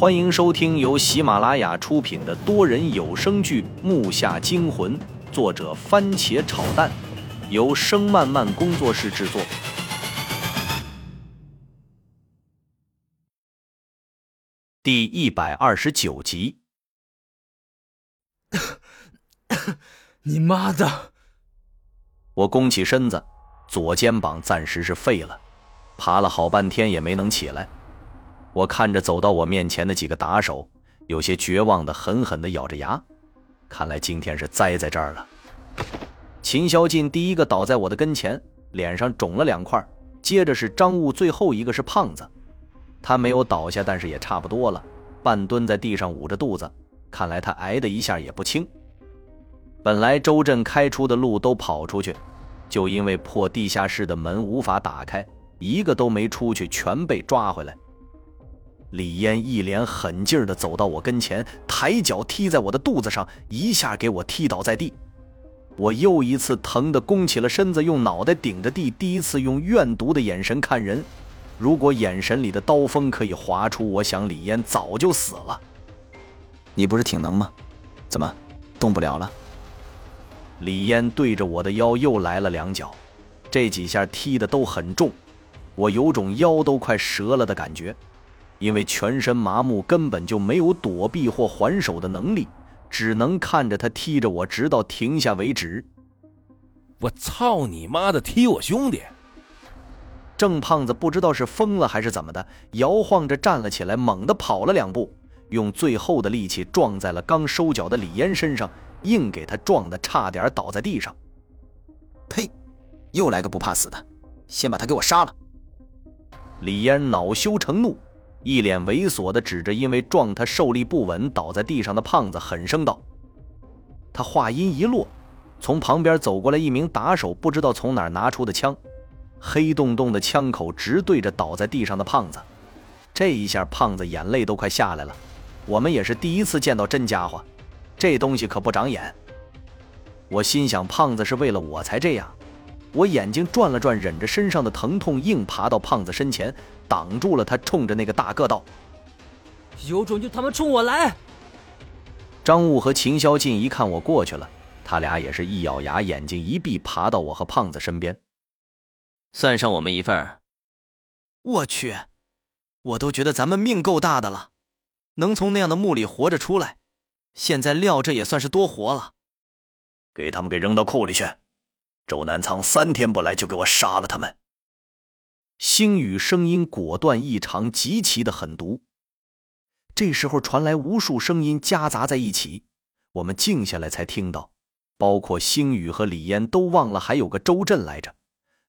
欢迎收听由喜马拉雅出品的多人有声剧《木下惊魂》，作者番茄炒蛋，由声漫漫工作室制作。第一百二十九集。你妈的！我弓起身子，左肩膀暂时是废了，爬了好半天也没能起来。我看着走到我面前的几个打手，有些绝望的狠狠的咬着牙，看来今天是栽在这儿了。秦霄进第一个倒在我的跟前，脸上肿了两块，接着是张悟，最后一个是胖子。他没有倒下，但是也差不多了，半蹲在地上捂着肚子，看来他挨的一下也不轻。本来周震开出的路都跑出去，就因为破地下室的门无法打开，一个都没出去，全被抓回来。李嫣一脸狠劲儿地走到我跟前，抬脚踢在我的肚子上，一下给我踢倒在地。我又一次疼得弓起了身子，用脑袋顶着地，第一次用怨毒的眼神看人。如果眼神里的刀锋可以划出，我想李嫣早就死了。你不是挺能吗？怎么动不了了？李嫣对着我的腰又来了两脚，这几下踢的都很重，我有种腰都快折了的感觉。因为全身麻木，根本就没有躲避或还手的能力，只能看着他踢着我，直到停下为止。我操你妈的！踢我兄弟！郑胖子不知道是疯了还是怎么的，摇晃着站了起来，猛地跑了两步，用最后的力气撞在了刚收脚的李嫣身上，硬给他撞得差点倒在地上。呸！又来个不怕死的，先把他给我杀了！李嫣恼羞成怒。一脸猥琐地指着因为撞他受力不稳倒在地上的胖子，狠声道：“他话音一落，从旁边走过来一名打手，不知道从哪儿拿出的枪，黑洞洞的枪口直对着倒在地上的胖子。这一下，胖子眼泪都快下来了。我们也是第一次见到真家伙，这东西可不长眼。我心想，胖子是为了我才这样。我眼睛转了转，忍着身上的疼痛，硬爬到胖子身前。”挡住了他，冲着那个大个道：“有种就他妈冲我来！”张悟和秦霄进一看我过去了，他俩也是一咬牙，眼睛一闭，爬到我和胖子身边，算上我们一份。我去，我都觉得咱们命够大的了，能从那样的墓里活着出来，现在料这也算是多活了。给他们给扔到库里去，周南仓三天不来，就给我杀了他们。星宇声音果断异常，极其的狠毒。这时候传来无数声音夹杂在一起，我们静下来才听到，包括星宇和李嫣都忘了还有个周震来着。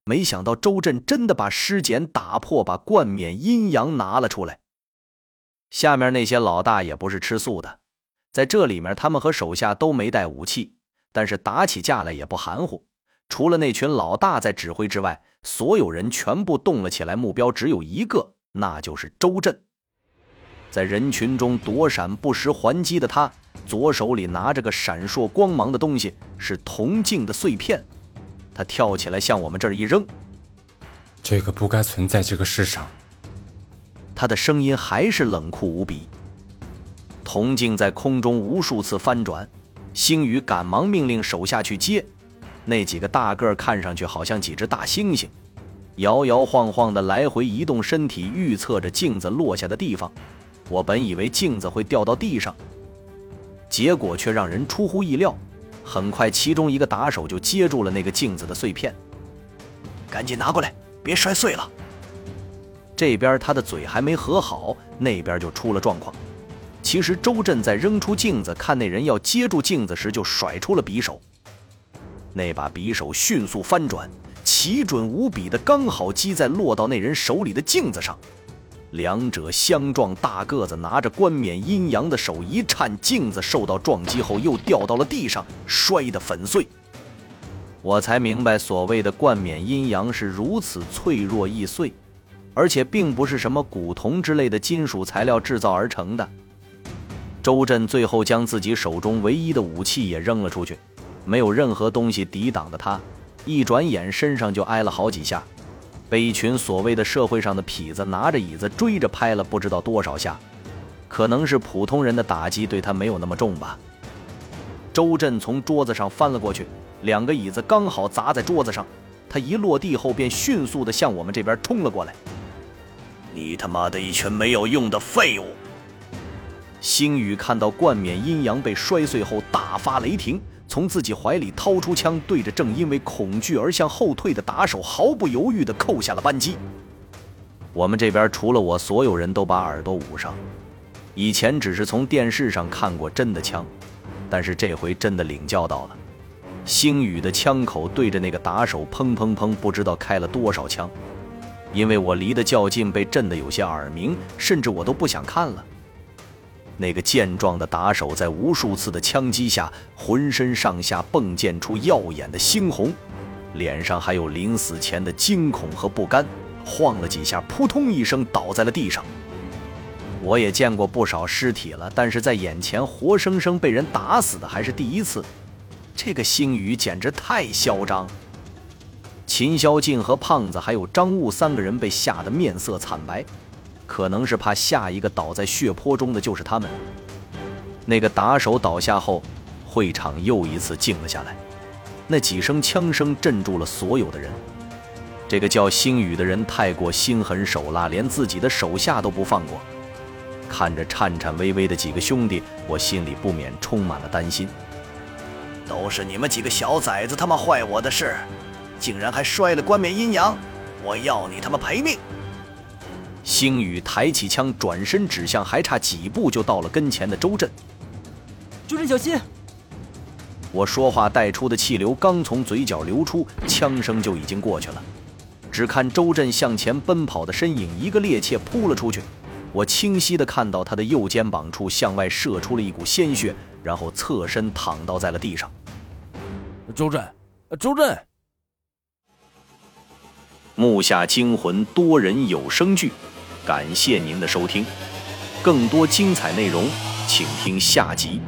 没想到周震真的把尸检打破，把冠冕阴阳拿了出来。下面那些老大也不是吃素的，在这里面他们和手下都没带武器，但是打起架来也不含糊。除了那群老大在指挥之外，所有人全部动了起来，目标只有一个，那就是周震。在人群中躲闪不时还击的他，左手里拿着个闪烁光芒的东西，是铜镜的碎片。他跳起来向我们这儿一扔，这个不该存在这个世上。他的声音还是冷酷无比。铜镜在空中无数次翻转，星宇赶忙命令手下去接。那几个大个儿看上去好像几只大猩猩，摇摇晃晃的来回移动身体，预测着镜子落下的地方。我本以为镜子会掉到地上，结果却让人出乎意料。很快，其中一个打手就接住了那个镜子的碎片，赶紧拿过来，别摔碎了。这边他的嘴还没合好，那边就出了状况。其实周震在扔出镜子，看那人要接住镜子时，就甩出了匕首。那把匕首迅速翻转，奇准无比的刚好击在落到那人手里的镜子上，两者相撞，大个子拿着冠冕阴阳的手一颤，镜子受到撞击后又掉到了地上，摔得粉碎。我才明白，所谓的冠冕阴阳是如此脆弱易碎，而且并不是什么古铜之类的金属材料制造而成的。周震最后将自己手中唯一的武器也扔了出去。没有任何东西抵挡的他，一转眼身上就挨了好几下，被一群所谓的社会上的痞子拿着椅子追着拍了不知道多少下。可能是普通人的打击对他没有那么重吧。周震从桌子上翻了过去，两个椅子刚好砸在桌子上，他一落地后便迅速的向我们这边冲了过来。你他妈的一群没有用的废物！星宇看到冠冕阴阳被摔碎后，大发雷霆，从自己怀里掏出枪，对着正因为恐惧而向后退的打手毫不犹豫地扣下了扳机。我们这边除了我，所有人都把耳朵捂上。以前只是从电视上看过真的枪，但是这回真的领教到了。星宇的枪口对着那个打手砰砰砰，不知道开了多少枪。因为我离得较近，被震得有些耳鸣，甚至我都不想看了。那个健壮的打手在无数次的枪击下，浑身上下迸溅出耀眼的猩红，脸上还有临死前的惊恐和不甘，晃了几下，扑通一声倒在了地上。我也见过不少尸体了，但是在眼前活生生被人打死的还是第一次。这个星宇简直太嚣张。秦霄静和胖子还有张悟三个人被吓得面色惨白，可能是怕下一个倒在血泊中的就是他们。那个打手倒下后，会场又一次静了下来，那几声枪声镇住了所有的人。这个叫星宇的人太过心狠手辣，连自己的手下都不放过。看着颤颤巍巍的几个兄弟，我心里不免充满了担心。都是你们几个小崽子他妈坏我的事！竟然还摔了冠冕阴阳！我要你他妈赔命！星宇抬起枪，转身指向还差几步就到了跟前的周震。周震，小心！我说话带出的气流刚从嘴角流出，枪声就已经过去了。只看周震向前奔跑的身影，一个趔趄扑了出去。我清晰的看到他的右肩膀处向外射出了一股鲜血，然后侧身躺倒在了地上。周震，周震！木下惊魂多人有声剧，感谢您的收听，更多精彩内容，请听下集。